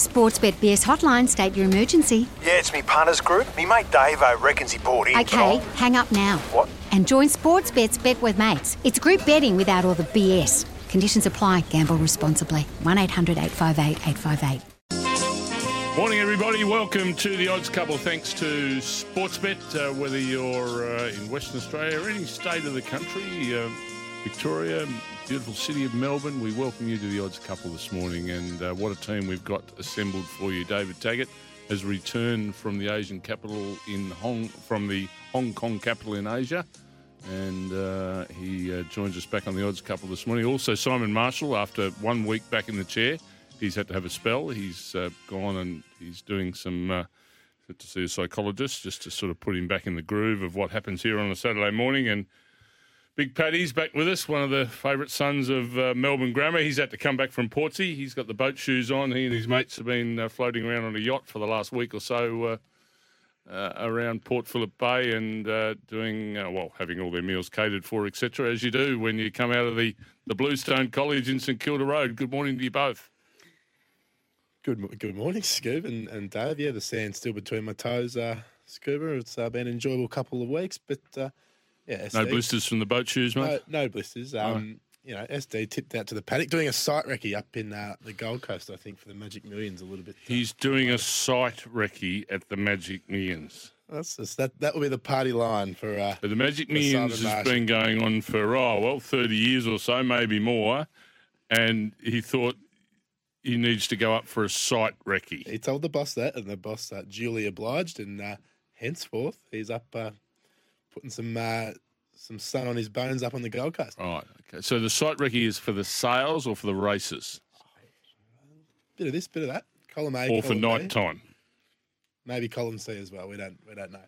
Sportsbet BS hotline, state your emergency. Yeah, it's me punters group. Me mate Dave I reckons he bought in. Okay, hang up now. What? And join Sportsbet's Bet with Mates. It's group betting without all the BS. Conditions apply. Gamble responsibly. 1 800 858 858. Morning, everybody. Welcome to the Odds Couple. Thanks to Sportsbet. Uh, whether you're uh, in Western Australia or any state of the country, uh, Victoria, beautiful city of Melbourne, we welcome you to the Odds Couple this morning. And uh, what a team we've got assembled for you. David Taggart has returned from the Asian capital in Hong, from the Hong Kong capital in Asia. And uh, he uh, joins us back on the Odds Couple this morning. Also, Simon Marshall, after one week back in the chair, he's had to have a spell. He's uh, gone and he's doing some uh, to see a psychologist just to sort of put him back in the groove of what happens here on a Saturday morning. And Big Paddy's back with us, one of the favourite sons of uh, Melbourne Grammar. He's had to come back from Portsea. He's got the boat shoes on. He and his mates have been uh, floating around on a yacht for the last week or so. Uh, uh, around Port Phillip Bay and uh, doing uh, well, having all their meals catered for, etc. As you do when you come out of the the Bluestone College in St Kilda Road. Good morning to you both. Good, good morning, Scoob and, and Dave. Yeah, the sand's still between my toes, Scuba. It's been an enjoyable couple of weeks, but yeah, No blisters from the boat shoes, mate. No, no blisters. Um, You know, SD tipped out to the paddock, doing a sight recce up in uh, the Gold Coast, I think, for the Magic Millions a little bit. He's doing a sight recce at the Magic Millions. That's just, that. That will be the party line for. Uh, But the Magic Millions has been going on for, oh, well, 30 years or so, maybe more. And he thought he needs to go up for a sight recce. he told the boss that, and the boss uh, duly obliged, and uh, henceforth he's up uh, putting some uh, some sun on his bones up on the Gold Coast. Right. Okay. So the site recce is for the sales or for the races Bit of this, bit of that. Column A, or for column B. night time? Maybe column C as well. We don't we don't know.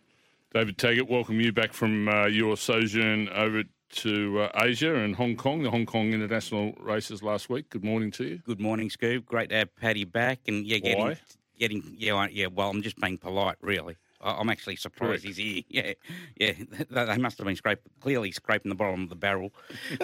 David Taggart, welcome you back from uh, your sojourn over to uh, Asia and Hong Kong, the Hong Kong international races last week. Good morning to you. Good morning, Scoop. Great to have Paddy back, and yeah, getting Why? getting yeah, yeah. Well, I'm just being polite, really. I'm actually surprised Correct. he's here. Yeah, yeah. They they must have been scraping, clearly scraping the bottom of the barrel.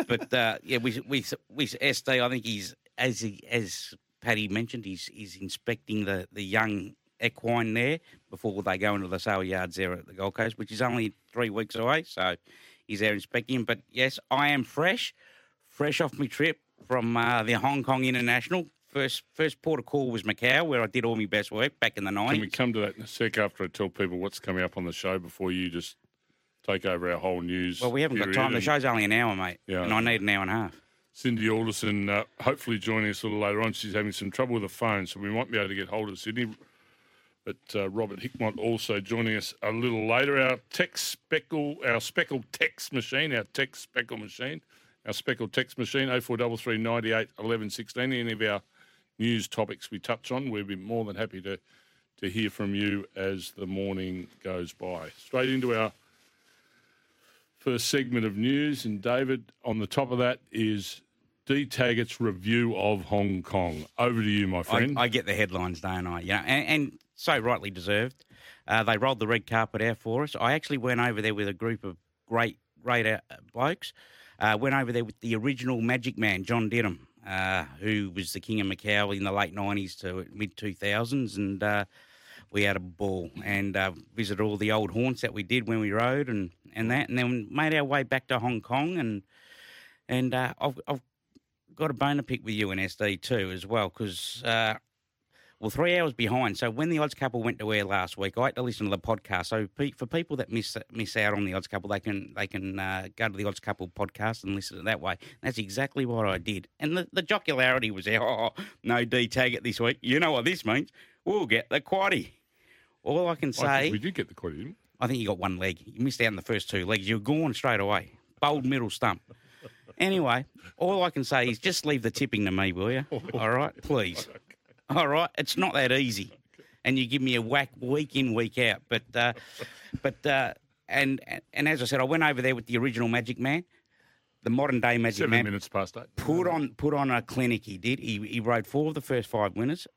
but uh, yeah, we we we SD. I think he's as he as Paddy mentioned, he's he's inspecting the the young equine there before they go into the sale yards there at the Gold Coast, which is only three weeks away. So he's there inspecting him. But yes, I am fresh, fresh off my trip from uh, the Hong Kong International. First first port of call was Macau, where I did all my best work back in the nineties. Can we come to that in a sec after I tell people what's coming up on the show before you just take over our whole news? Well, we haven't got time. The show's only an hour, mate, Yeah, and I need an hour and a half. Cindy Alderson, uh, hopefully joining us a little later on. She's having some trouble with the phone, so we might be able to get hold of Sydney. But uh, Robert Hickmott also joining us a little later. Our text speckle, our speckle text machine, our text speckle machine, our speckle text machine, 0433 98 11 16. Any of our news topics we touch on, we'd be more than happy to, to hear from you as the morning goes by. Straight into our first segment of news. And David, on the top of that is D Taggart's review of Hong Kong. Over to you, my friend. I get the headlines, don't I? Know, and, and so rightly deserved. Uh, they rolled the red carpet out for us. I actually went over there with a group of great, great uh, blokes. Uh, went over there with the original Magic Man, John Denham, uh, who was the king of Macau in the late nineties to mid two thousands, and uh, we had a ball and uh, visited all the old haunts that we did when we rode and, and that, and then made our way back to Hong Kong and and uh, I've, I've got a bone to pick with you and SD too as well because uh, well three hours behind. So when the odds couple went to air last week, I had to listen to the podcast. So pe- for people that miss miss out on the odds couple, they can they can uh, go to the odds couple podcast and listen to it that way. That's exactly what I did. And the, the jocularity was there. Oh no D tag it this week. You know what this means? We'll get the quaddy. All I can I say. think we did get the quaddy, didn't we? I think you got one leg. You missed out on the first two legs. You're gone straight away. Bold middle stump. Anyway, all I can say is just leave the tipping to me, will you? All right, please. All right, it's not that easy, and you give me a whack week in, week out. But, uh, but, uh, and and as I said, I went over there with the original Magic Man, the modern day Magic Seven Man. minutes past eight. Put on put on a clinic. He did. He he rode four of the first five winners.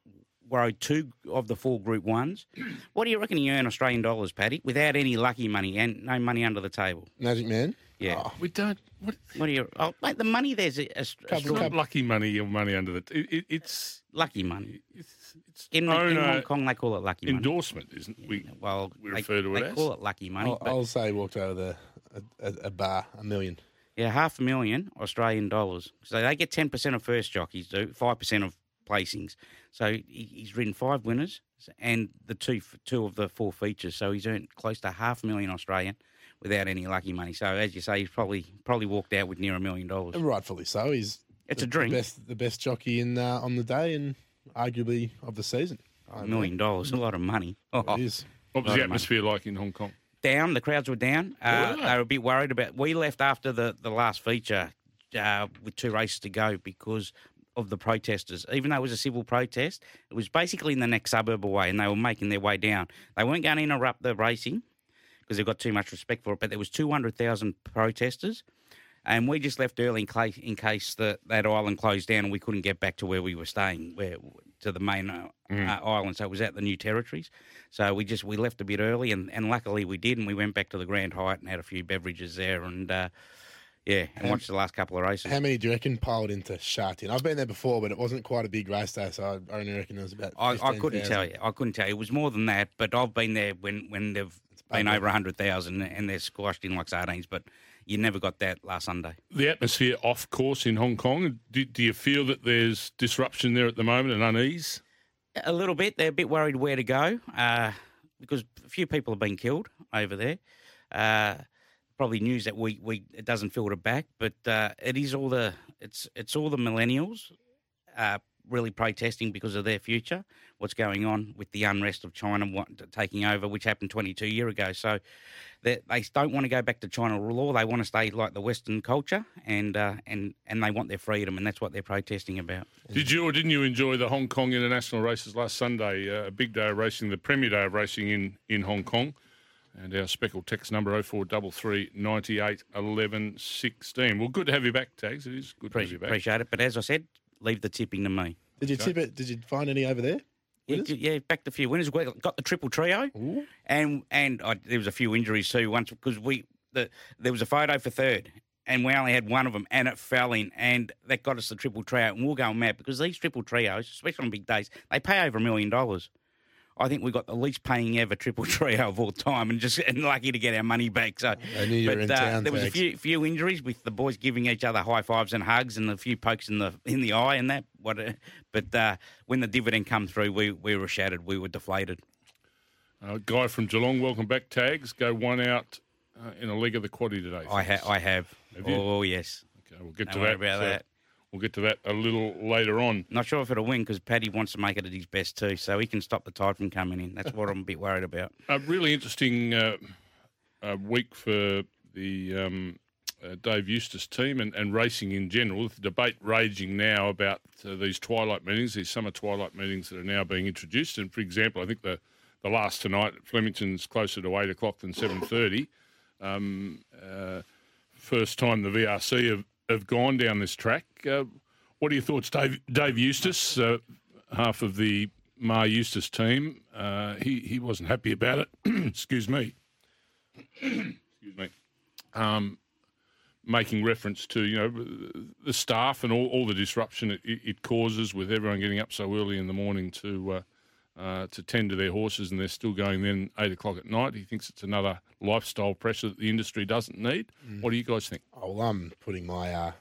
rode two of the four Group Ones. What do you reckon he earned Australian dollars, Paddy, without any lucky money and no money under the table? Magic Man. Yeah. Oh, We don't. What, What do you? Oh, mate, the money there's a, a, a it's strong- not lucky money Your money under the. It, it, it's uh, lucky money. it's, it's In, in owner Hong Kong, they call it lucky money. endorsement, isn't it? We Well, we they, refer to it they as. call it lucky money. I'll, but I'll say he walked over the a, a, a bar, a million. Yeah, half a million Australian dollars. So they get ten percent of first jockeys, do five percent of placings. So he, he's ridden five winners and the two two of the four features. So he's earned close to half a million Australian without any lucky money. So as you say, he's probably probably walked out with near a million dollars. And rightfully so. He's It's the, a drink. The best, the best jockey in uh, on the day and arguably of the season. A million dollars, a lot of money. Oh, It is. What was the atmosphere like in Hong Kong? down. The crowds were down. Uh, Were they? they were a bit worried about. We left after the, the last feature uh, with two races to go because of the protesters. Even though it was a civil protest, it was basically in the next suburb away, and they were making their way down. They weren't going to interrupt the racing because they've got too much respect for it. But there was two hundred thousand protesters. And we just left early in case, in case that, that island closed down and we couldn't get back to where we were staying, where to the main uh, uh, island. So it was at the new territories. So we just we left a bit early, and, and luckily we did, and we went back to the Grand Hyatt and had a few beverages there, and uh, yeah, and watched the last couple of races. How many do you reckon piled into Sha Tin? I've been there before, but it wasn't quite a big race day, so I only reckon it was about. I, I couldn't 15,000. tell you. I couldn't tell you. It was more than that, but I've been there when when they've been over hundred thousand, and they're squashed in like sardines. But you never got that last Sunday. The atmosphere off course in Hong Kong. Do, do you feel that there's disruption there at the moment and unease? A little bit. They're a bit worried where to go uh, because a few people have been killed over there. Uh, probably news that we, we it doesn't filter back, but uh, it is all the it's it's all the millennials uh, really protesting because of their future. What's going on with the unrest of China taking over, which happened 22 year ago. So they, they don't want to go back to China law. They want to stay like the Western culture, and uh, and and they want their freedom, and that's what they're protesting about. Did you or didn't you enjoy the Hong Kong international races last Sunday? Uh, a big day of racing, the premier day of racing in, in Hong Kong. And our speckled text number 0433 98 11 16. Well, good to have you back, Tags. It is good to have you back. appreciate it, but as I said, leave the tipping to me. Did you tip it? Did you find any over there? Yeah, Winners? yeah, backed a few winners. We Got the triple trio, and and I, there was a few injuries too. Once because we the there was a photo for third, and we only had one of them, and it fell in, and that got us the triple trio, and we'll go mad because these triple trios, especially on big days, they pay over a million dollars. I think we got the least paying ever triple trio of all time, and just and lucky to get our money back. So, I knew you but were in uh, town, there was a few few injuries with the boys giving each other high fives and hugs, and a few pokes in the in the eye and that. What? a- But uh, when the dividend come through, we we were shattered. We were deflated. Uh, guy from Geelong, welcome back, Tags. Go one out uh, in a leg of the quaddy today. I have. I have. Have? Oh yes. Okay, we'll get Don't to worry that. about uh, that. We'll get to that a little later on. Not sure if it'll win because Paddy wants to make it at his best too, so he can stop the tide from coming in. That's what I'm a bit worried about. A really interesting uh, uh, week for the um, uh, Dave Eustace team and, and racing in general. The debate raging now about uh, these twilight meetings, these summer twilight meetings that are now being introduced. And for example, I think the, the last tonight at Flemington's closer to eight o'clock than seven thirty. Um, uh, first time the VRC have, have gone down this track. Uh, what are your thoughts, Dave? Dave Eustace, uh, half of the Maher Eustace team, uh, he he wasn't happy about it. Excuse me. Excuse me. Um, making reference to you know the staff and all, all the disruption it, it causes with everyone getting up so early in the morning to uh, to tend to their horses and they're still going then eight o'clock at night. He thinks it's another lifestyle pressure that the industry doesn't need. What do you guys think? Oh, well, I'm putting my uh,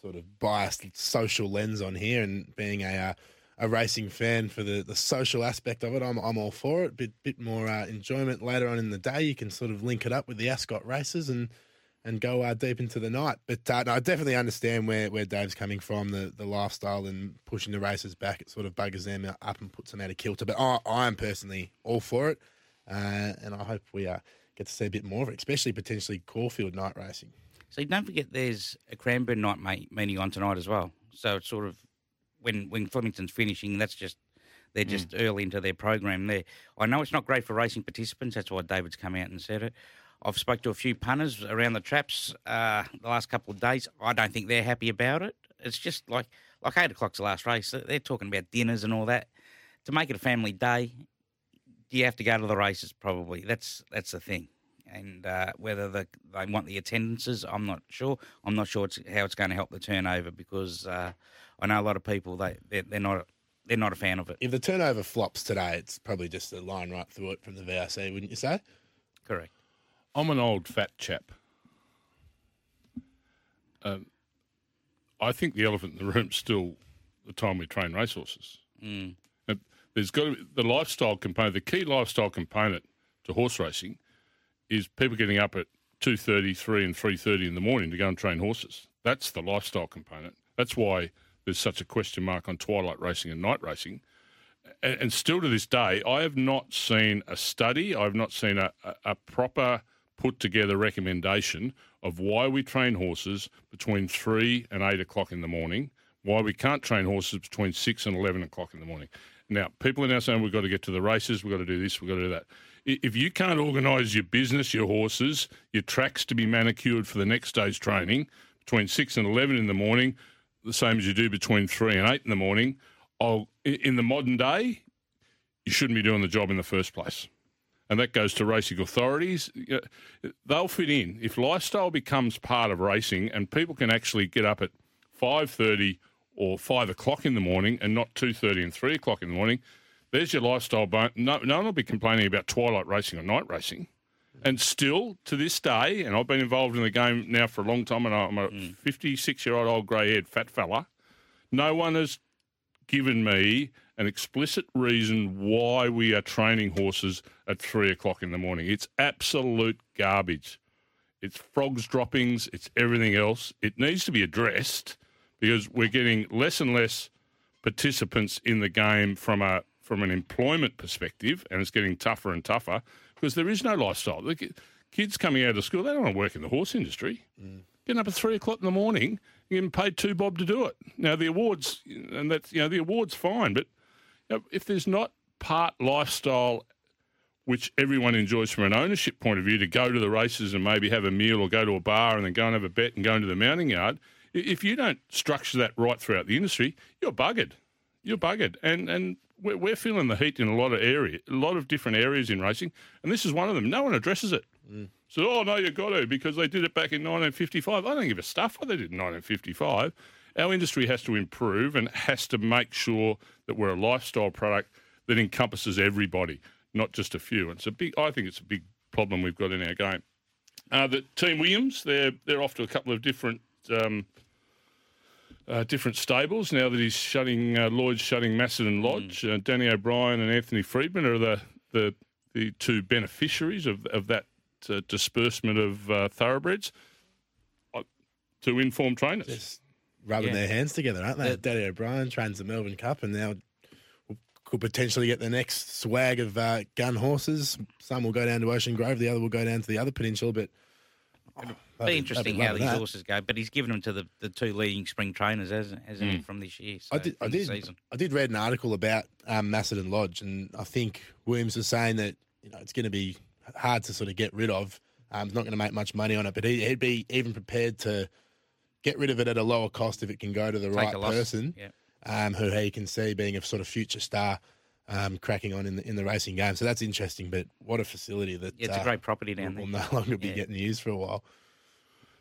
sort of biased social lens on here, and being a uh, a racing fan for the, the social aspect of it, I'm I'm all for it. Bit bit more uh, enjoyment later on in the day. You can sort of link it up with the Ascot races and and go uh, deep into the night. But uh, no, I definitely understand where, where Dave's coming from. The the lifestyle and pushing the races back, it sort of buggers them up and puts them out of kilter. But I I am personally all for it, uh, and I hope we uh, get to see a bit more of it, especially potentially Caulfield night racing. So don't forget, there's a Cranbourne night ma- meeting on tonight as well. So it's sort of when when Flemington's finishing, that's just they're just early into their program there. I know it's not great for racing participants. That's why David's come out and said it. I've spoke to a few punters around the traps uh, the last couple of days. I don't think they're happy about it. It's just like like eight o'clock's the last race. They're talking about dinners and all that. to make it a family day, do you have to go to the races? Probably. That's that's the thing. And uh, whether the, they want the attendances, I'm not sure. I'm not sure it's, how it's going to help the turnover because uh, I know a lot of people they they're, they're not they're not a fan of it. If the turnover flops today, it's probably just a line right through it from the VRC, wouldn't you say? Correct. I'm an old fat chap. Um, I think the elephant in the room is still the time we train racehorses. Mm. There's got to be the lifestyle component. The key lifestyle component to horse racing is people getting up at two thirty, three, and three thirty in the morning to go and train horses. That's the lifestyle component. That's why there's such a question mark on twilight racing and night racing. And, and still to this day, I have not seen a study. I've not seen a, a, a proper put together recommendation of why we train horses between three and eight o'clock in the morning, why we can't train horses between six and 11 o'clock in the morning. Now, people are now saying we've got to get to the races, we've got to do this, we've got to do that. If you can't organise your business, your horses, your tracks to be manicured for the next day's training between six and 11 in the morning, the same as you do between three and eight in the morning, I'll, in the modern day, you shouldn't be doing the job in the first place and that goes to racing authorities. They'll fit in if lifestyle becomes part of racing, and people can actually get up at five thirty or five o'clock in the morning, and not two thirty and three o'clock in the morning. There's your lifestyle. Bon- no, no one will be complaining about twilight racing or night racing. And still to this day, and I've been involved in the game now for a long time, and I'm a mm. 56 year old old grey haired fat fella. No one has given me an explicit reason why we are training horses at three o'clock in the morning. It's absolute garbage. It's frogs droppings, it's everything else. It needs to be addressed because we're getting less and less participants in the game from a from an employment perspective, and it's getting tougher and tougher because there is no lifestyle. The kids coming out of school, they don't want to work in the horse industry. Mm. Getting up at three o'clock in the morning, you're getting paid two bob to do it. Now the awards, and that's you know the awards fine, but know, if there's not part lifestyle which everyone enjoys from an ownership point of view to go to the races and maybe have a meal or go to a bar and then go and have a bet and go into the mounting yard. If you don't structure that right throughout the industry, you're buggered. You're buggered. And and we're, we're feeling the heat in a lot of area, a lot of different areas in racing, and this is one of them. No one addresses it. Mm. So, oh no, you've got to because they did it back in 1955. I don't give a stuff what they did in 1955. Our industry has to improve and has to make sure that we're a lifestyle product that encompasses everybody, not just a few. And it's a big. I think it's a big problem we've got in our game. Uh, the team Williams, they're they're off to a couple of different. Um, uh, different stables now that he's shutting uh, Lloyd's shutting Macedon Lodge. Uh, Danny O'Brien and Anthony Freedman are the the, the two beneficiaries of of that uh, disbursement of uh, thoroughbreds. Uh, Two informed trainers. Just rubbing Yeah. their hands together, aren't they? The- Danny O'Brien trains the Melbourne Cup, and now could potentially get the next swag of uh, gun horses. Some will go down to Ocean Grove, the other will go down to the other peninsula. But oh, Be they'll interesting how these that. horses go, but he's given them to the, the two leading spring trainers, hasn't, hasn't he, from this year? So, I did. I did. Season. I did read an article about um, Macedon Lodge, and I think Williams was saying that you know it's going to be hard to sort of get rid of. Um, he's not going to make much money on it, but he, he'd be even prepared to get rid of it at a lower cost if it can go to the Take right person, Yeah. um, who he can see being a sort of future star. Um, cracking on in the in the racing game, so that's interesting. But what a facility that Yeah, it's a uh, great property down will there. no longer be Yeah. getting used for a while.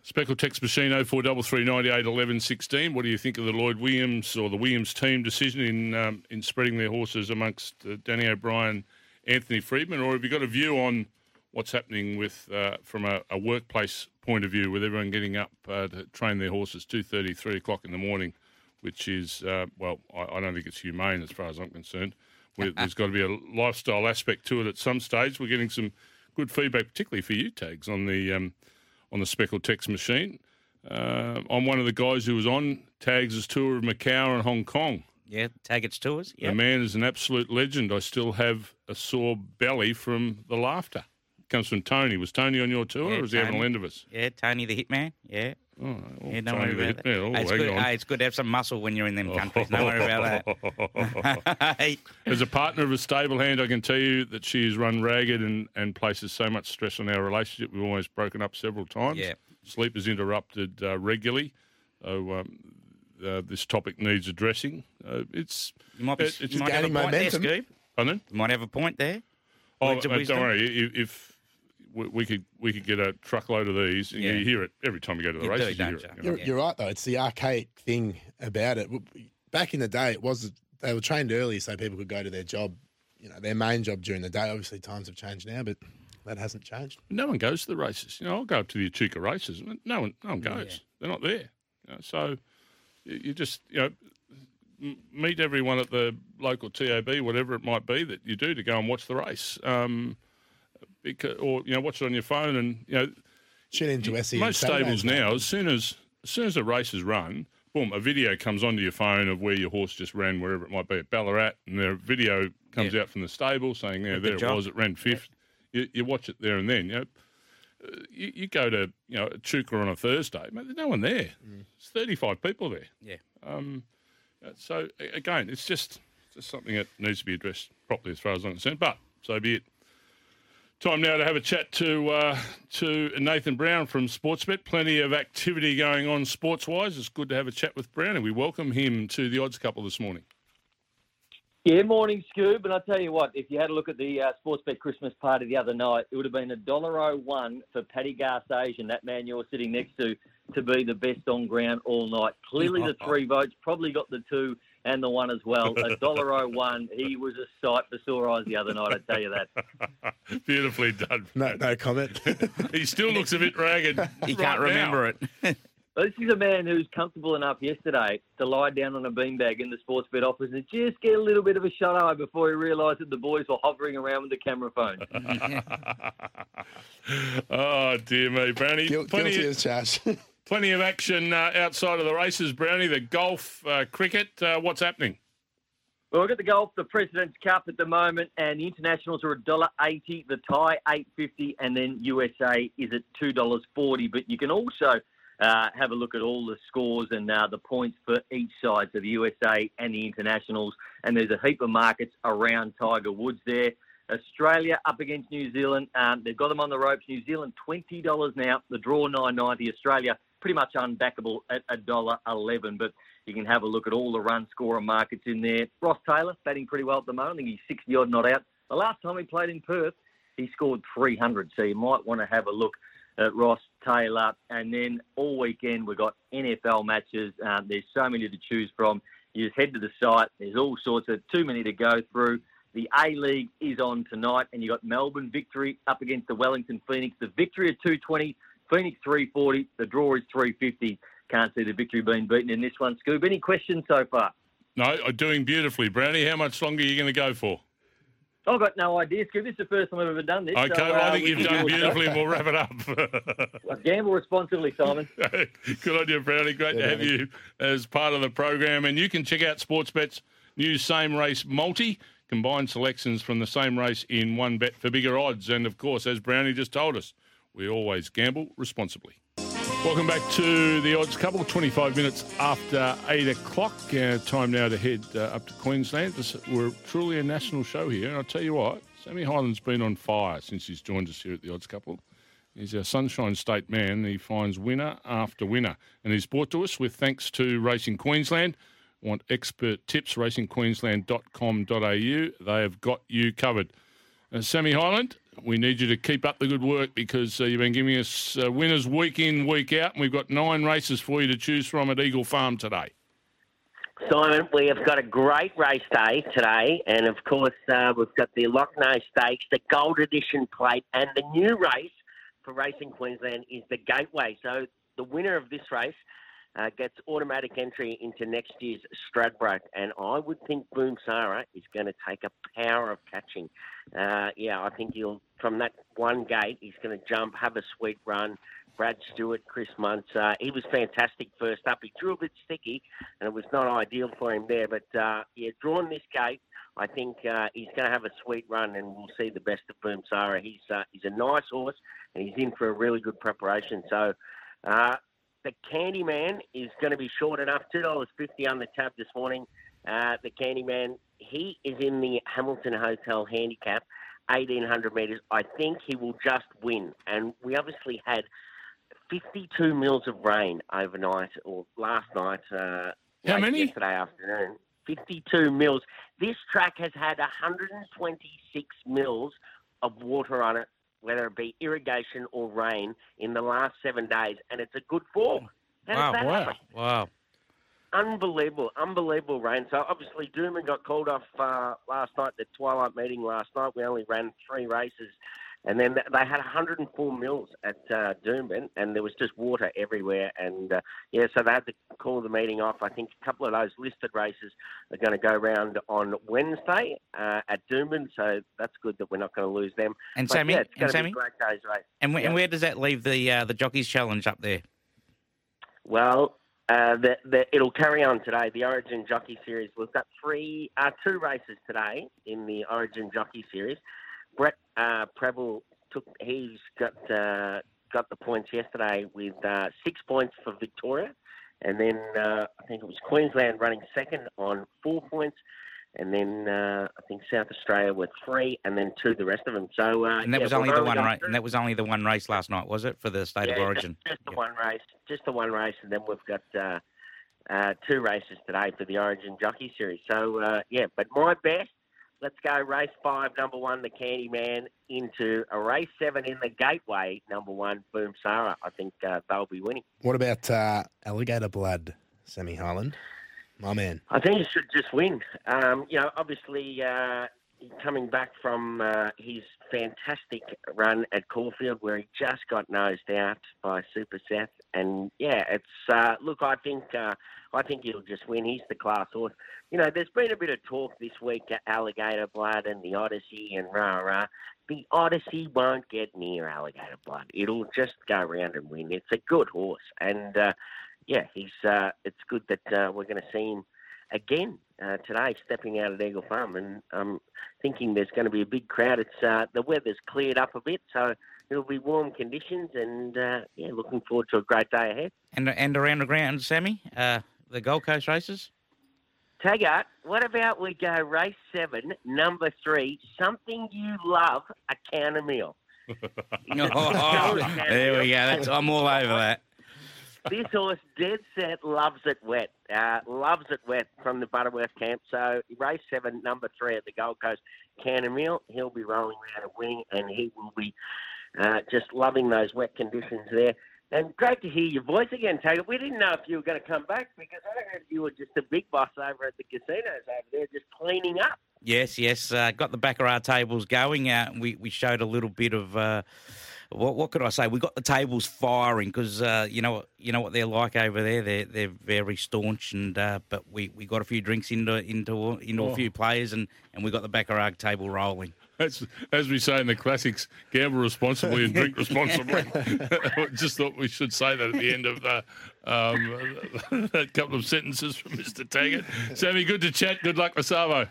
Speckle text machine 0433 98 11 16. What do you think of the Lloyd Williams or the Williams team decision in um, in spreading their horses amongst uh, Danny O'Brien, Anthony Freedman, or have you got a view on what's happening with uh, from a, a workplace point of view, with everyone getting up uh, to train their horses 2:30, 3 o'clock in the morning, which is uh, well, I, I don't think it's humane as far as I'm concerned. We, there's got to be a lifestyle aspect to it at some stage. We're getting some good feedback, particularly for you tags on the um, on the speckled text machine. Uh, I'm one of the guys who was on Tags' tour of Macau and Hong Kong. Yeah, Taggart's tours. Yeah. The man is an absolute legend. I still have a sore belly from the laughter. Comes from Tony. Was Tony on your tour Yeah, or was he having a lend of us? Yeah, Tony the Hitman. Yeah. Oh, oh, Yeah, don't worry about that. Oh, Hey, it's, good, hey, it's good to have some muscle when you're in them countries. Don't worry about that. As a partner of a stable hand, I can tell you that she has run ragged and, and places so much stress on our relationship. We've almost broken up several times. Yeah. Sleep is interrupted uh, regularly. So um, uh, this topic needs addressing. Uh, it's You might, be, it- it's you might have a there, momentum. Scoop. Pardon? You might have a point there. Oh, uh, don't worry. If, if we, we could we could get a truckload of these, and Yeah. you hear it every time you go to the You do, races. you hear don't it, you? you know. You're, you're right though. It's the archaic thing about it. Back in the day, it was they were trained early so people could go to their job, you know, their main job during the day. Obviously, times have changed now, but that hasn't changed. No one goes to the races. You know, I'll go up to the Echuca races. and No one, no one goes. They're not there. You know, so you, you just, you know, meet everyone at the local TAB, whatever it might be that you do to go and watch the race. Um, because, or you know, watch it on your phone, and you know, Tune into SE. most stables now, as soon as as soon as the race is run, boom, a video comes onto your phone of where your horse just ran, wherever it might be at Ballarat, and the video comes Yeah. out from the stable saying, "Yeah, Good there it job. was. It ran fifth. You, you watch it there and then. You know, you, you go to you know Chuka on a Thursday, mate, there's no one there. It's 35 people there. Yeah. Uh, So again, it's just just something that needs to be addressed properly as far as I'm concerned. But so be it. Time now to have a chat to uh, to Nathan Brown from Sportsbet. Plenty of activity going on sports wise. It's good to have a chat with Brown, and we welcome him to the odds couple this morning. Yeah, morning, Scoob. And I tell you what, if you had a look at the uh, Sportsbet Christmas party the other night, it would have been a dollar oh one for Paddy Garsasian, that man you're sitting next to, to be the best on ground all night. Clearly, the three votes probably got the two and the one as well. A dollar oh one. He was a sight for sore eyes the other night. I tell you that. Beautifully done. No, no comment. He still looks a bit ragged. He right can't now. remember it. This is a man who's comfortable enough yesterday to lie down on a beanbag in the sports Sportsbet office and just get a little bit of a shut eye before he realised that the boys were hovering around with the camera phone. oh dear me, Brownie. Guil- plenty, Guilty of, as charged. Plenty of action uh, outside of the races, Brownie. The golf, uh, cricket. Uh, what's happening? Well, we've the golf, the President's Cup at the moment, and the internationals are $1.80, the eight fifty, and then USA is at $2.40. But you can also uh, have a look at all the scores and uh, the points for each side, so the USA and the internationals. And there's a heap of markets around Tiger Woods there. Australia up against New Zealand. Um, they've got them on the ropes. New Zealand twenty dollars now. The draw nine ninety. Australia pretty much unbackable at a dollar eleven. But you can have a look at all the run scorer markets in there. Ross Taylor batting pretty well at the moment. I think he's sixty odd not out. The last time he played in Perth, he scored three hundred. So you might want to have a look at Ross Taylor. And then all weekend we've got NFL matches. Um, there's so many to choose from. You just head to the site. There's all sorts of too many to go through. The A League is on tonight, and you got Melbourne victory up against the Wellington Phoenix. The victory at 220, Phoenix 340. The draw is 350. Can't see the victory being beaten in this one. Scoob, any questions so far? No, uh, doing beautifully, Brownie. How much longer are you going to go for? I've got no idea, Scoob. This is the first time I've ever done this. Okay, so, well, I uh, think we you've done beautifully, and we'll wrap it up. Gamble responsibly, Simon. Good on you, Brownie. Great to have you as part of the program. And you can check out Sportsbet's new same race multi. Combined selections from the same race in one bet for bigger odds. And of course, as Brownie just told us, we always gamble responsibly. Welcome back to the odds couple, 25 minutes after 8 o'clock. Uh, time now to head uh, up to Queensland. This, we're truly a national show here. And I'll tell you what, Sammy Highland's been on fire since he's joined us here at the odds couple. He's our Sunshine State man. He finds winner after winner. And he's brought to us with thanks to Racing Queensland. Want expert tips? racingqueensland.com.au. They have got you covered. Uh, Sammy Highland, we need you to keep up the good work because uh, you've been giving us uh, winners week in, week out, and we've got nine races for you to choose from at Eagle Farm today. Simon, we have got a great race day today, and of course, uh, we've got the Lochno Stakes, the Gold Edition Plate, and the new race for Racing Queensland is the Gateway. So, the winner of this race uh, gets automatic entry into next year's Stradbroke, and I would think Boom Sarah is going to take a power of catching. Uh, yeah, I think he'll, from that one gate, he's going to jump, have a sweet run. Brad Stewart, Chris Munce, uh, he was fantastic first up. He drew a bit sticky, and it was not ideal for him there. But uh, yeah, drawn this gate, I think uh, he's going to have a sweet run, and we'll see the best of Boom Sarah. He's uh, he's a nice horse, and he's in for a really good preparation. So. Uh, the Candyman is going to be short enough. Two dollars fifty on the tab this morning. Uh, the Candyman, he is in the Hamilton Hotel handicap, eighteen hundred metres. I think he will just win. And we obviously had fifty-two mils of rain overnight or last night uh, How many? Yesterday afternoon. 52 mils. This track has had 126 mils of water on it, whether it be irrigation or rain, in the last seven days, and it's a good fall. How Wow, does that wow. happen? Wow. Unbelievable, unbelievable rain. So obviously Doomben got called off uh, last night, the twilight meeting last night. We only ran three races. And then they had 104 mils at uh, Doomben, and there was just water everywhere. And uh, yeah, so they had to call the meeting off. I think a couple of those listed races are going to go round on Wednesday uh, at Doomben, so that's good that we're not going to lose them. And But Sammy, yeah, it's and going to be Sammy, great day's race. and, wh- Yeah. and where does that leave the uh, the jockeys challenge up there? Well, uh, the, the, it'll carry on today. The Origin Jockey Series. We've got three, uh, two races today in the Origin Jockey Series. Brett uh, Prebble took. He's got uh, got the points yesterday with uh, six points for Victoria, and then uh, I think it was Queensland running second on four points. And then uh, I think South Australia were three, and then two the rest of them. So uh, And that yeah, was only the one race. And that was only the one race last night, was it, for the state of origin? Just, just the Yeah. one race, just the one race, and then we've got uh, uh, two races today for the Origin Jockey Series. So uh, yeah, but my best, let's go race five, number one, the Candyman, into a race seven in the Gateway, number one, Boom Sarah. I think uh, they'll be winning. What about uh, Alligator Blood, Sammy Highland? My man. I think he should just win. Um, you know, obviously uh, coming back from uh, his fantastic run at Caulfield, where he just got nosed out by Super Seth, and yeah, it's uh, look. I think uh, I think he'll just win. He's the class horse. You know, there's been a bit of talk this week at Alligator Blood and the Odyssey and rah rah. The Odyssey won't get near Alligator Blood. It'll just go around and win. It's a good horse, and uh, yeah, he's. Uh, it's good that uh, we're going to see him again uh, today, stepping out at Eagle Farm, and I'm thinking there's going to be a big crowd. It's uh, the weather's cleared up a bit, so it'll be warm conditions, and uh, yeah, looking forward to a great day ahead. And and around the ground, Sammy, uh, the Gold Coast races. Taggart, what about we go race seven, number three, something you love, a counter meal. Oh, there we go. That's, I'm all over that. This horse, dead set, loves it wet. Uh, loves it wet from the Butterworth camp. So race seven, number three at the Gold Coast, Cantermill. He'll be rolling around a wing, and he will be uh, just loving those wet conditions there. And great to hear your voice again, Taylor. We didn't know if you were going to come back because I heard you were just a big boss over at the casinos over there, just cleaning up. Yes, yes. Uh, got the baccarat tables going. Uh, we we showed a little bit of. Uh, what, what could I say? We got the tables firing because uh, you know you know what they're like over there. They're they're very staunch, and uh, but we, we got a few drinks into into into Oh. a few players, and, and we got the baccarat table rolling. As, as we say in the classics, gamble responsibly and drink responsibly. Just thought we should say that at the end of uh, um, that couple of sentences from Mr. Taggart. Sammy, good to chat. Good luck with Savo.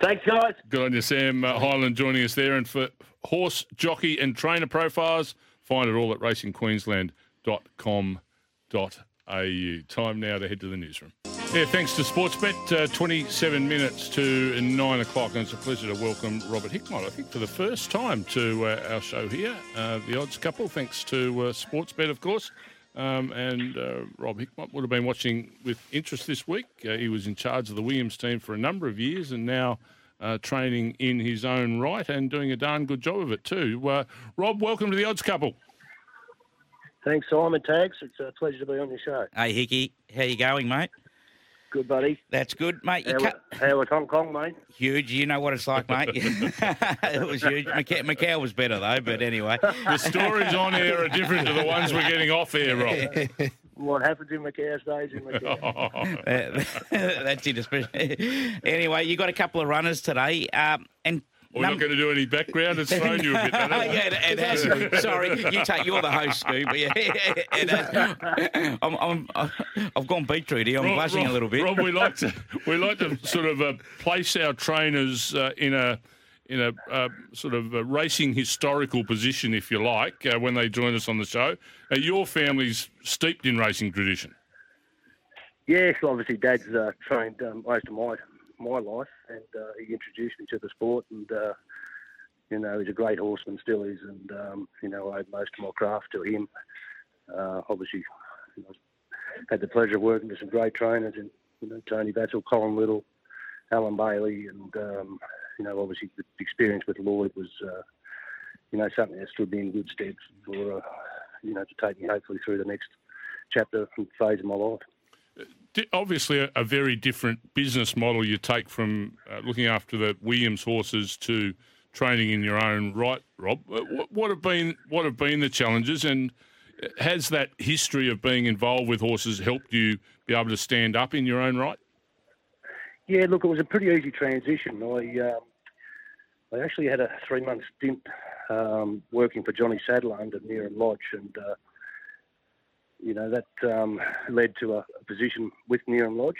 Thanks, guys. Good on you, Sam uh, Highland, joining us there. And for horse, jockey, and trainer profiles, find it all at racingqueensland.com.au. Time now to head to the newsroom. Yeah, thanks to Sportsbet. Uh, 27 minutes to 9 o'clock, and it's a pleasure to welcome Robert Hickmott, I think, for the first time to uh, our show here, uh, The Odds Couple, thanks to uh, Sportsbet, of course. Um, and uh, Rob Hickmott would have been watching with interest this week. Uh, he was in charge of the Williams team for a number of years and now uh, training in his own right and doing a darn good job of it too. Uh, Rob, welcome to the Odds Couple. Thanks, Simon Tags. It's a pleasure to be on your show. Hey Hickey, how you going, mate? Good, buddy. That's good, mate. You How, cut how was Hong Kong, mate? huge. You know what it's like, mate. it was huge. Macau, Macau was better though, but anyway. The stories on air are different to the ones we're getting off air, Rob. What happens in Macau stays in Macau. That's it. especially. Anyway, you got a couple of runners today, um, and We're not going to do any background. It's thrown you a bit. hasn't yeah, it, it has. Sorry, you take. You're the host, Scoop. Yeah, it has. I'm, I'm, I've gone beetroot here. I'm Rob- blushing Rob- a little bit. Rob, we like to we like to sort of uh, place our trainers uh, in a in a uh, sort of a racing historical position, if you like, uh, when they join us on the show. Uh, your family's steeped in racing tradition. yes, obviously, Dad's uh, trained um, most of my my life, and uh, he introduced me to the sport. And uh, you know, he's a great horseman, still is. And um, you know, I owe most of my craft to him. Uh, obviously, you know, had the pleasure of working with some great trainers, and you know Tony Batchel, Colin Little, Alan Bailey, and um, you know obviously the experience with Lloyd was uh, you know something that stood me in good stead for uh, you know to take me hopefully through the next chapter and phase of my life. Obviously, a, a very different business model you take from uh, looking after the Williams horses to training in your own right, Rob. Uh, what, what have been what have been the challenges, and has that history of being involved with horses helped you be able to stand up in your own right? Yeah, look, it was a pretty easy transition. I um, I actually had a three month stint um, working for Johnny Sadler under Nearham Lodge, and uh, you know that um, led to a, a, position with Nearham Lodge,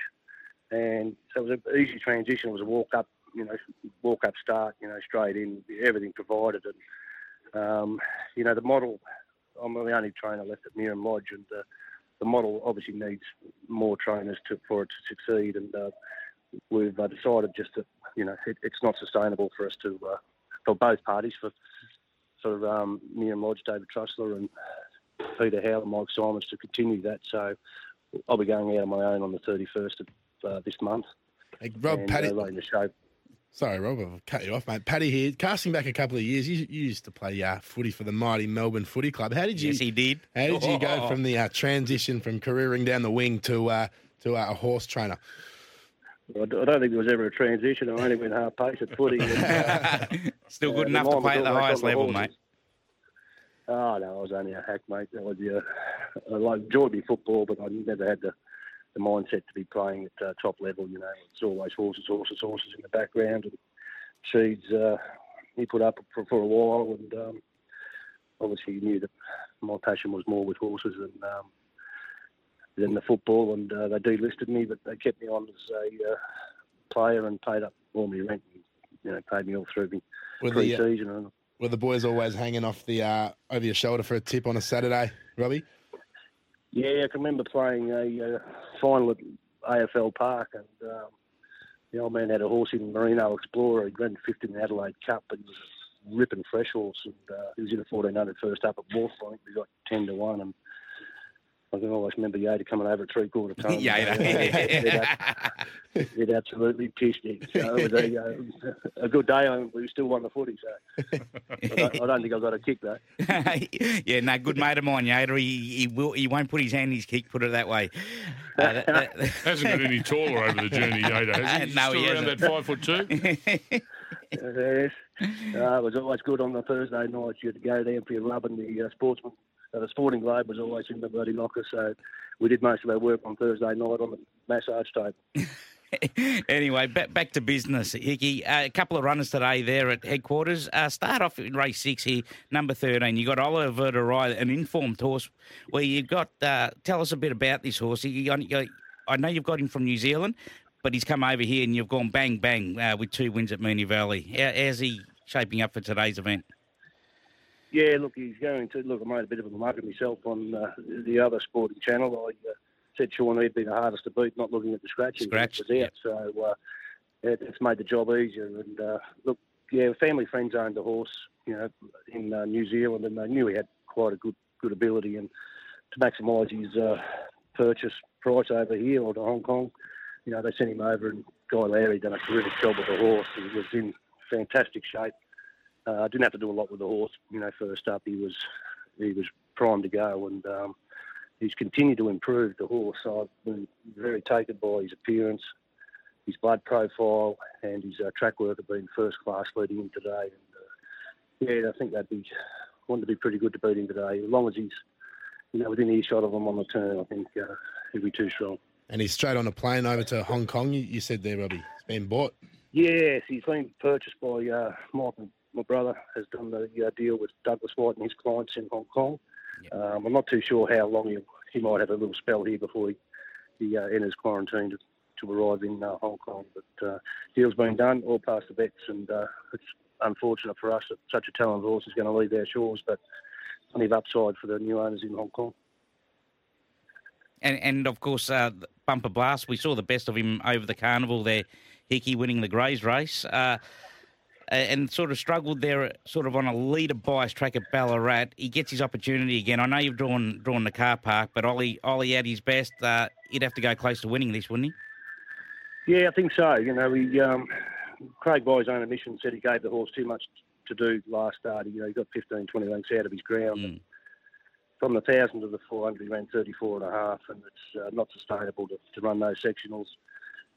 and so it was an easy transition. It was a walk up, you know, walk up start, you know, straight in, everything provided, and um, you know the model. I'm the only trainer left at Nearham Lodge, and uh, the model obviously needs more trainers to, for it to succeed, and uh, we've uh, decided just that you know it, it's not sustainable for us to uh, for both parties for for um, Nearham Lodge, David Trussler, and Peter Howe and Mike Simons to continue that. So I'll be going out on my own on the 31st of uh, this month. Hey, Rob, and, Paddy. Uh, the show. Sorry, Rob, I've cut you off, mate. Paddy here. Casting back a couple of years, you, you used to play uh, footy for the mighty Melbourne Footy Club. How did you? Yes, he did. How did you go from the uh, transition from careering down the wing to uh, to uh, a horse trainer? I don't think there was ever a transition. I only went half pace at footy. And, uh, Still good uh, enough to play at the highest on the level, horses. mate. Oh no, I was only a hack, mate. That was uh, I like enjoyed me football, but I never had the, the mindset to be playing at uh, top level. You know, it's always horses, horses, horses in the background, and seeds uh, he put up for, for a while, and um, obviously he knew that my passion was more with horses than um, than the football, and uh, they delisted me, but they kept me on as a uh, player and paid up all my rent. And, you know, paid me all through me the, uh, pre-season. and were the boys always hanging off the uh, over your shoulder for a tip on a Saturday, Robbie? Yeah, I can remember playing a uh, final at AFL Park, and um, the old man had a horse in Merino Explorer. He'd run fifth in the Adelaide Cup, and he was a ripping fresh horse. And uh, he was in a 1400 first up at Wolf. I think we got 10 to 1. And I can always remember Yada coming over at three quarter time. Yeah, it, it absolutely pissed him. So it was a, uh, a good day. and We still won the footy. So I don't, I don't think I got a kick though. yeah, no, good mate of mine, Yader. He, he will. He won't put his hand in his kick. Put it that way. Uh, that- that- Hasn't got any taller over the journey, Yoda, has he? No, Still he around hasn't. that five foot two? Yes. Uh, it was always good on the Thursday nights. You had to go there for your rub, and the uh, sportsman, uh, the Sporting Globe was always in the bloody locker. So we did most of our work on Thursday night on the massage table. anyway, back, back to business, Hickey. Uh, a couple of runners today there at headquarters. Uh, start off in race six here, number 13. You got Oliver Verderai, an informed horse. Where you got, uh, tell us a bit about this horse. You, you- I know you've got him from New Zealand, but he's come over here and you've gone bang, bang uh, with two wins at Moonee Valley. How, how's he shaping up for today's event? Yeah, look, he's going to look. I made a bit of a mug of myself on uh, the other sporting channel. I uh, said Sean he'd be the hardest to beat, not looking at the scratching. Scratch, was out, so uh, it, it's made the job easier. And uh, look, yeah, family friends owned the horse, you know, in uh, New Zealand, and they knew he had quite a good good ability. And to maximise his uh, purchase price over here or to Hong Kong, you know, they sent him over, and Guy Larry done a terrific job with the horse. He was in fantastic shape. Uh, I didn't have to do a lot with the horse. You know, first up, he was he was primed to go, and um, he's continued to improve the horse. I've been very taken by his appearance, his blood profile, and his uh, track work have been first class leading him today. And uh, yeah, I think that'd be want to be pretty good to beat him today. As long as he's you know within earshot of him on the turn, I think uh, he'd be too strong. And he's straight on a plane over to Hong Kong. You, you said there, Robbie. It's been bought. Yes, he's been purchased by uh, Michael. My brother has done the uh, deal with Douglas Whyte and his clients in Hong Kong. Um, I'm not too sure how long he, he might have a little spell here before he, he uh, enters quarantine to, to arrive in uh, Hong Kong. But uh, deal's been done, all past the vets, and uh, it's unfortunate for us that such a talented horse is going to leave our shores, but plenty of upside for the new owners in Hong Kong. And, and of course, uh, Bumper Blast, we saw the best of him over the carnival there, Hickey winning the Greys race. Uh, and sort of struggled there, sort of on a leader bias track at Ballarat. He gets his opportunity again. I know you've drawn drawn the car park, but Ollie Ollie at his best, uh, he'd have to go close to winning this, wouldn't he? Yeah, I think so. You know, he um, Craig, by his own admission, said he gave the horse too much to do last start. You know, he got 15, 20 lengths out of his ground. Mm. From the 1,000 to the 400, he ran 34 and a half, and it's uh, not sustainable to, to run those sectionals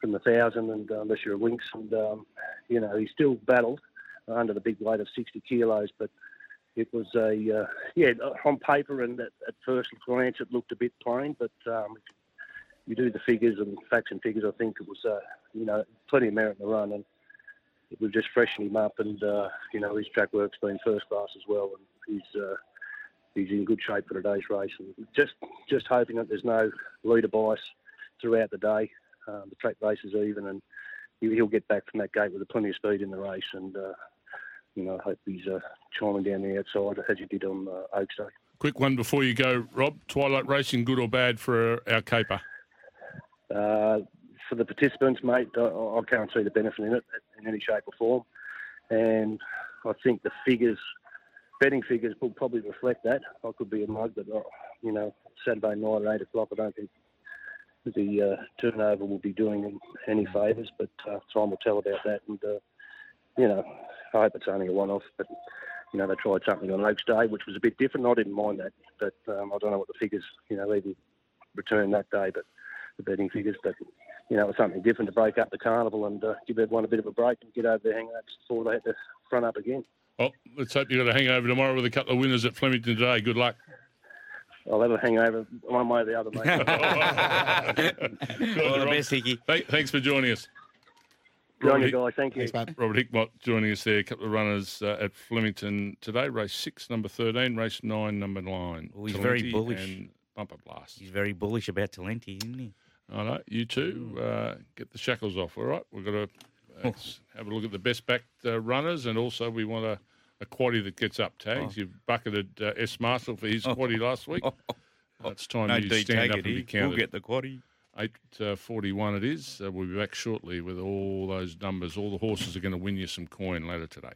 from the 1,000 and, uh, unless you're a Winx. And, um, you know, he still battled under the big weight of 60 kilos, but it was a, uh, yeah, on paper and at, at, first glance it looked a bit plain, but um, you do the figures and facts and figures, I think it was, uh, you know, plenty of merit in the run. And we've just freshened him up, and uh, you know his track work's been first class as well, and he's uh, he's in good shape for today's race. And just just hoping that there's no leader bias throughout the day. Um, the track race is even, and he'll get back from that gate with plenty of speed in the race. And uh, you know, I hope he's uh, chiming down the outside as he did on uh, Oaks Day. Quick one before you go, Rob. Twilight racing, good or bad for our caper? Uh, for the participants, mate, I, I can't see the benefit in it in any shape or form. And I think the figures, betting figures, will probably reflect that. I could be a mug, but uh, you know, Saturday night at eight o'clock, I don't think the uh, turnover will be doing them any favours. But uh, time will tell about that. And uh, you know, I hope it's only a one-off. But you know, they tried something on Oaks Day, which was a bit different. I didn't mind that, but um, I don't know what the figures, you know, even returned that day. But the betting figures, but you know, it was something different to break up the carnival and uh, give everyone a bit of a break and get over their hangovers before they had to front up again. Well, let's hope you've got a hangover tomorrow with a couple of winners at Flemington today. Good luck. I'll have a hangover one way or the other, mate. All the best, Hickey. Thanks for joining us. Good on you guys. Thank you. Thanks, Robert Hickmott joining us there. A couple of runners uh, at Flemington today. Race six, number 13. Race nine, number nine. Well, he's Talenti very bullish. And Bumper Blast. He's very bullish about Talenti, isn't he? I know. You too. Uh, get the shackles off. All right. We've got to uh, have a look at the best backed uh, runners, and also we want a, a quaddy that gets up tags. Oh. You've bucketed uh, S. Marshall for his oh. quaddy last week. Oh. It's time no you stand up and be counted. We'll get the quaddy. Eight uh, forty-one. It is. Uh, we'll be back shortly with all those numbers. All the horses are going to win you some coin later today.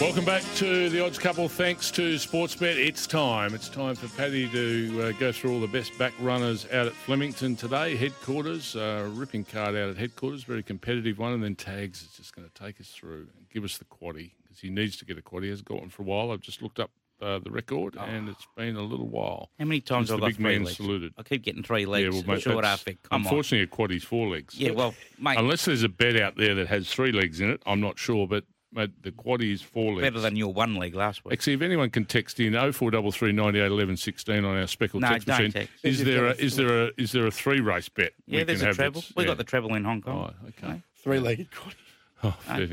Welcome back to the Odds Couple. Thanks to Sportsbet. It's time. It's time for Paddy to uh, go through all the best back runners out at Flemington today. Headquarters, uh, ripping card out at headquarters, very competitive one. And then Tags is just going to take us through and give us the quaddy because he needs to get a quad. He hasn't got one for a while. I've just looked up uh, the record, oh. and it's been a little while. How many times have I got big three legs? Saluted. I keep getting three legs. Yeah, well, mate, short after. Come unfortunately, on. a is four legs. Yeah, well, mate. Unless there's a bet out there that has three legs in it, I'm not sure. But Mate, the quad is four legs. Better than your one leg last week. Actually, if anyone can text in 0433 98 11 16 on our speckled no, text machine, text. is there a, is there a is there a three race bet? Yeah, there's a treble. We yeah. got the treble in Hong Kong. Oh, okay. Three legged quaddy. Oh, no, is,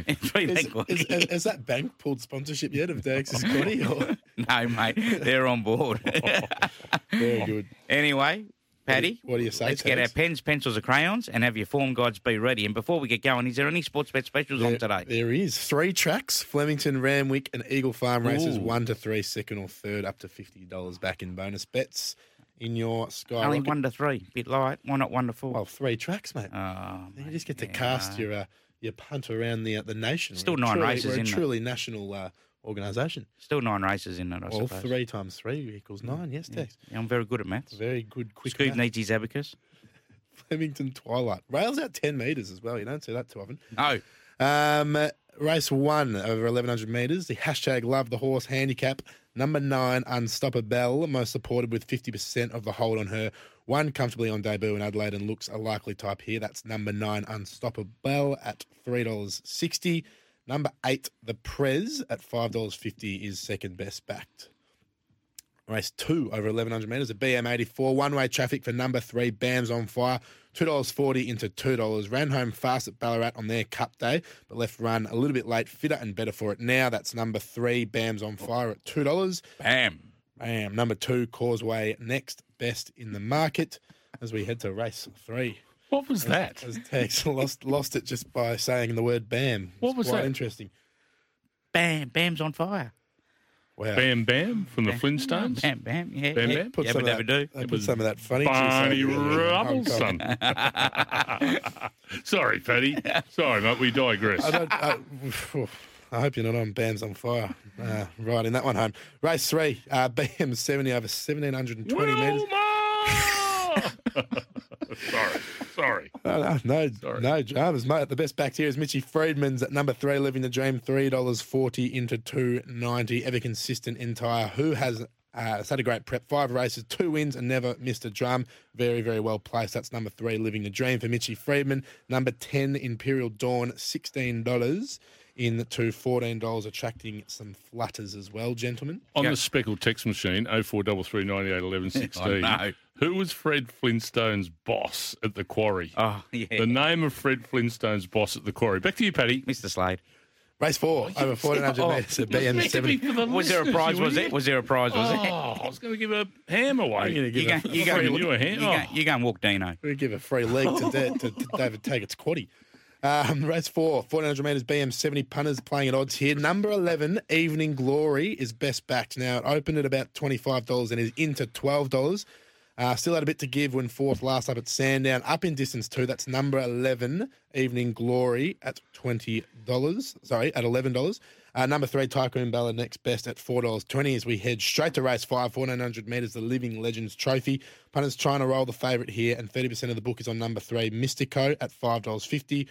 is, is, has that bank pulled sponsorship yet of Dax's quaddy? Or? no, mate, they're on board. very good. Anyway, Paddy, what do you say? Let's get our pens, pencils, and crayons, and have your form guides be ready. And before we get going, is there any Sportsbet specials there, on today? There is three tracks: Flemington, Randwick, and Eagle Farm races. Ooh. One to three, second or third, up to fifty dollars back in bonus bets. In your sky, only one to three, bit light. Why not one to four? Well, three tracks, mate. Oh, you just get to yeah. cast your uh, your punt around the uh, the nation. Still we're nine truly, races we're in a truly national uh, organisation. Still nine races in it, I well, suppose. three times three equals nine. Yes, yeah. Tex. Yeah, I'm very good at maths. Very good, quick. Scoop needs his abacus. Flemington Twilight rails out ten metres as well. You don't see that too often. No. Um, race one over eleven hundred metres. The hashtag Love the Horse handicap. Number nine, Unstoppable, most supported with 50% of the hold on her. One comfortably on debut in Adelaide and looks a likely type here. That's number nine, Unstoppable at $3.60. Number eight, the Prez at $5.50 is second best backed. Race two over 1100 metres, a BM84. One way traffic for number three, Bam's on fire. $2.40 into $2. Ran home fast at Ballarat on their cup day, but left run a little bit late, fitter and better for it now. That's number three, Bam's on fire at $2. Bam. Bam. Number two, Causeway, next best in the market as we head to race three. What was that? As Tex lost lost it just by saying the word "bam." What was quite that? Interesting. Bam, Bam's on fire. Wow. Bam Bam from bam, the Flintstones. Bam Bam, yeah. Bam yeah. Bam. Put, some, of that, do. put some of that funny Barney Rubbleson. Sorry, Paddy. Sorry, mate. We digress. I don't, I, I hope you're not on Bams on Fire. Uh, right in that one home. Race three, uh, BM seventy over seventeen hundred and twenty metres. sorry, sorry. Uh, no, Sorry. no dramas, mate. The best backed here is Mitchy Freedman's at number three, living the dream, three dollars forty into two ninety. Ever consistent entire. Who has uh, had a great prep, five races, two wins, and never missed a drum. Very, very well placed. That's number three, living the dream for Mitchy Freedman. Number ten, Imperial Dawn, sixteen dollars. In to fourteen dollars, attracting some flutters as well, gentlemen. On Yeah. the speckled text machine, 0433 98 11 16. I know. Who was Fred Flintstone's boss at the quarry? Oh, yeah. The name of Fred Flintstone's boss at the quarry. Back to you, Paddy. Mr. Slate. Race four over fourteen hundred Oh, metres at oh, BM seventy. Was there a prize? Was it? Was there a prize? Was it? Oh, I was going to give a ham away. I'm gonna give You a- go, you go, Free you you a hand. go, Oh. you go and walk Dino. We give a free leg to, Da- to, to David Taggart's quaddy. Um, race four, 1400 metres, BM 70 punters playing at odds here. Number 11, Evening Glory, is best backed. Now, it opened at about $25 and is into $12. Uh, still had a bit to give when fourth last up at Sandown. Up in distance too. That's number 11, Evening Glory, at $20. Sorry, at $11. Uh, number three, Tycoon Ballad, next best at $4.20 as we head straight to race five, 1400 metres, the Living Legends Trophy. Punters trying to roll the favourite here, and 30% of the book is on number three, Mystico, at $5.50.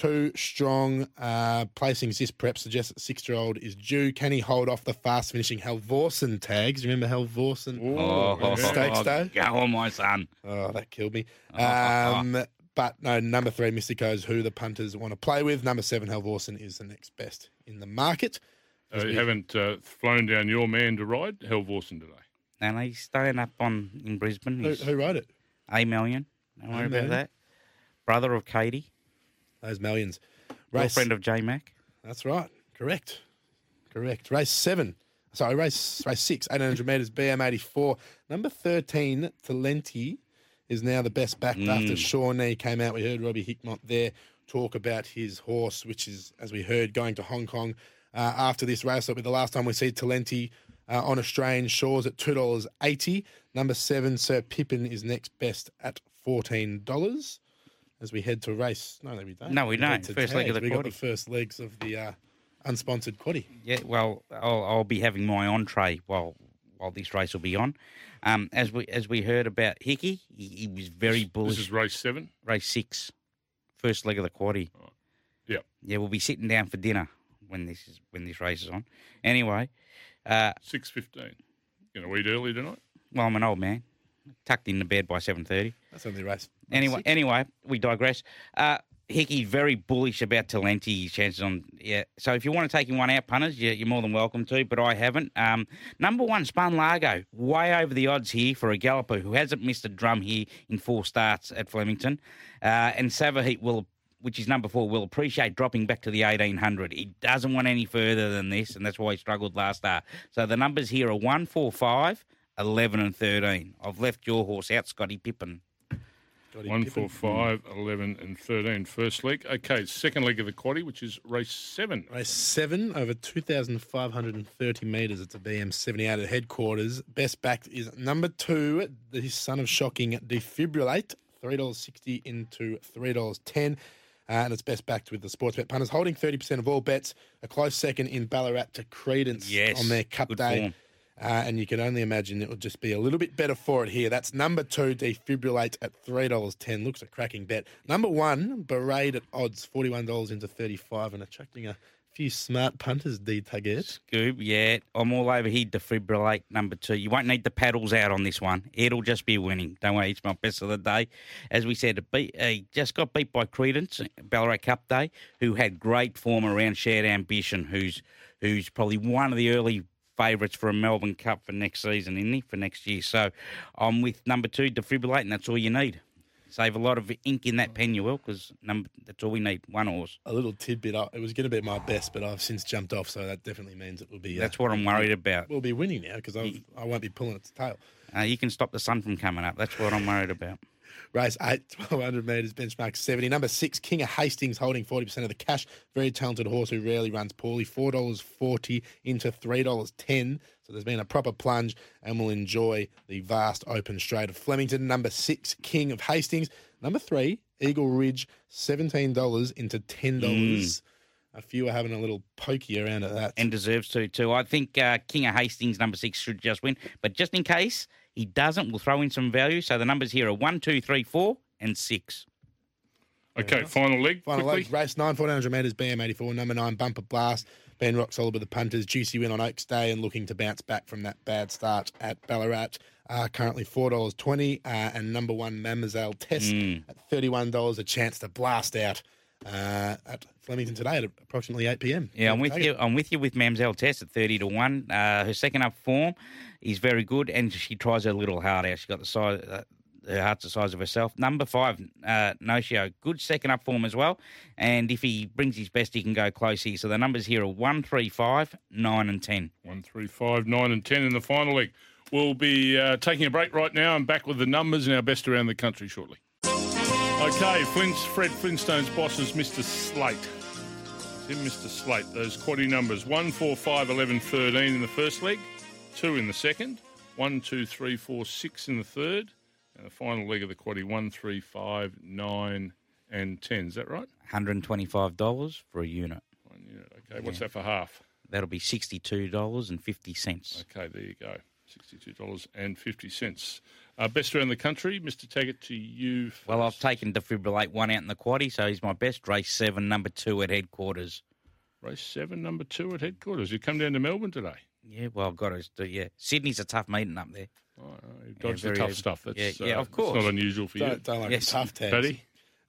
Two strong uh, placings. This prep suggests that six year old is due. Can he hold off the fast finishing Helvorsen tags? You remember Helvorsen? Oh, Stakes day? go on, my son. Oh, that killed me. Um, but no, number three, Mystico is who the punters want to play with. Number seven, Helvorsen is the next best in the market. Uh, you haven't uh, flown down your man to ride Helvorsen today. And he's staying up on in Brisbane. Who, He's who wrote it? A million. Don't worry A about that. Brother of Katie, Those millions. Race. girlfriend of J Mac. That's right. Correct. Correct. Race seven. Sorry, race race six, 800 metres, BM84. Number 13, Talenti, is now the best backed after Shawnee came out. We heard Robbie Hickmott there talk about his horse, which is, as we heard, going to Hong Kong uh, after this race. It'll be the last time we see Talenti uh, on Australian shores at $2.80. Number seven, Sir Pippin, is next best at $14 as we head to race. No, no, we don't. No, we head don't. to First leg of the We got the first legs of the uh, unsponsored quaddy. Yeah, well, I'll, I'll be having my entree while while this race will be on. Um, as we as we heard about Hickey, he, he was very bullish. This is race seven. race six, first leg of the quaddy. Yep. Yeah, we'll be sitting down for dinner when this is when this race is on. Anyway, uh, 6.15. You know, eat early tonight? well, I'm an old man, tucked into bed by seven thirty. That's only race. Anyway, six. anyway, we digress. Uh, Hickey's very bullish about Talenti. His chances on yeah. So if you want to take him one out, punters, you, you're more than welcome to. But I haven't. Um, number one, Spun Largo, way over the odds here for a galloper who hasn't missed a drum here in four starts at Flemington, uh, and Savaheat will. Which is number four, will appreciate dropping back to the 1800. He doesn't want any further than this, and that's why he struggled last start. So the numbers here are 1, 4, 5, 11, and 13. I've left your horse out, Scotty Pippin. Scotty One, Pippin. four, five, 11, and 13. First leg. Okay, second leg of the quaddy, which is race seven. Race seven over 2,530 metres. It's a BM 78 at headquarters. Best backed is number two, the son of shocking Defibrillate, $3.60 into $3.10. Uh, and it's best backed with the Sportsbet punters holding 30% of all bets. A close second in Ballarat to Credence Yes, on their Cup good day. form. Uh, and you can only imagine it will just be a little bit better for it here. That's number two, Defibrillate at $3.10. Looks a cracking bet. Number one, Berate at odds, $41 into 35 and attracting a few smart punters, D Taggart. Scoob, yeah. I'm all over here. Defibrillate number two. You won't need the paddles out on this one. It'll just be winning. Don't worry, it's my best of the day. As we said, it beat, uh, just got beat by Credence, Ballarat Cup Day, who had great form around Shared Ambition, who's who's probably one of the early favourites for a Melbourne Cup for next season, isn't he? For next year. So I'm with number two, Defibrillate, and that's all you need. Save a lot of ink in that pen, you will, because number that's all we need. One horse. A little tidbit. uh, It was going to be my best, but I've since jumped off, so that definitely means it will be. Uh, That's what I'm worried about. We'll be winning now because I won't be pulling its tail. Uh, you can stop the sun from coming up. That's what I'm worried about. Race 8, 1200 metres, benchmark 70. Number 6, King of Hastings holding 40% of the cash. Very talented horse who rarely runs poorly. $4.40 into $3.10. So there's been a proper plunge and we'll enjoy the vast open straight of Flemington. Number 6, King of Hastings. Number 3, Eagle Ridge, $17 into $10. a few are having a little pokey around at that. and deserves to too. I think uh, King of Hastings, number six, should just win. But just in case he doesn't, we'll throw in some value. So the numbers here are one, two, three, four, and six. Okay, final leg. Final quickly. legs, race nine, 1400 metres, BM84, number nine, Bumper Blast. Ben rock solid with the punters. Juicy win on Oaks Day and looking to bounce back from that bad start at Ballarat. Uh, currently $4.20. Uh, and number one, Mamazelle Test Mm. at $31. A chance to blast out uh, at Flemington today at approximately 8 p.m. Yeah, I'm with you. it. I'm with you with Mamzelle Test at thirty to one. Uh, her second up form is very good, and she tries her little heart out. She got the size. Uh, her heart's the size of herself. Number five, uh, Nocio, good second up form as well. And if he brings his best, he can go close here. So the numbers here are one, three, five, nine, and ten. One, three, five, nine, and ten in the final leg. We'll be uh, taking a break right now and back with the numbers and our best around the country shortly. Okay, Flint's Fred Flintstone's boss is Mr. Slate. It's him, Mr. Slate. Those quaddy numbers 1, 4, 5, 11, 13 in the first leg, 2 in the second, 1, 2, 3, 4, 6 in the third, and the final leg of the quaddy 1, 3, 5, 9, and 10. Is that right? One hundred and twenty-five dollars for a unit. One unit. Okay, what's that for half? That'll be sixty-two dollars and fifty cents. Okay, there you go. $62.50. Uh, best around the country, Mr. Taggart, to you. First. Well, I've taken Defibrillate one out in the quaddy, so he's my best. Race seven, number two at headquarters. Race seven, number two at headquarters. You come down to Melbourne today. Yeah, well, I've got to do. Yeah, Sydney's a tough meeting up there. Oh, you dodged very the tough easy. stuff. That's, Yeah, yeah, uh, of that's course. not unusual for you. Don't, don't like Yes. tough tags. Paddy?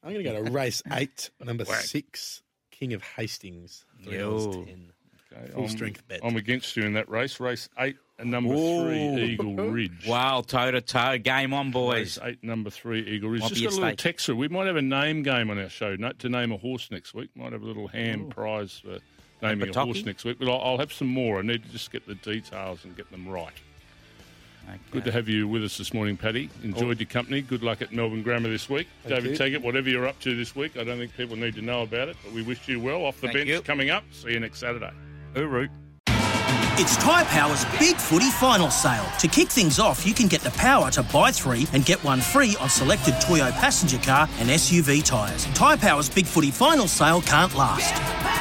I'm going to go to race eight, number Whack. six, King of Hastings. Yo. $3.10. Okay, Full I'm- strength bet. I'm against you in that race. Race eight and number Ooh. three, Eagle Ridge. Wow, toe to toe, game on, Race boys. eight, number three, Eagle Ridge. Might Just a a little stake. text through. We might have a name game on our show no, to name a horse next week. Might have a little ham prize for naming a horse next week. But I'll, I'll have some more. I need to just get the details and get them right. Good to have you with us this morning, Paddy. Enjoyed oh. your company. Good luck at Melbourne Grammar this week. Thank David you. Taggart, whatever you're up to this week, I don't think people need to know about it, but we wish you well. Off the Thank bench you. coming up. See you next Saturday. Uru. It's Tyre Power's Big Footy Final Sale. To kick things off, you can get the power to buy three and get one free on selected Toyo passenger car and SUV tyres. Tyre Power's Big Footy Final Sale can't last.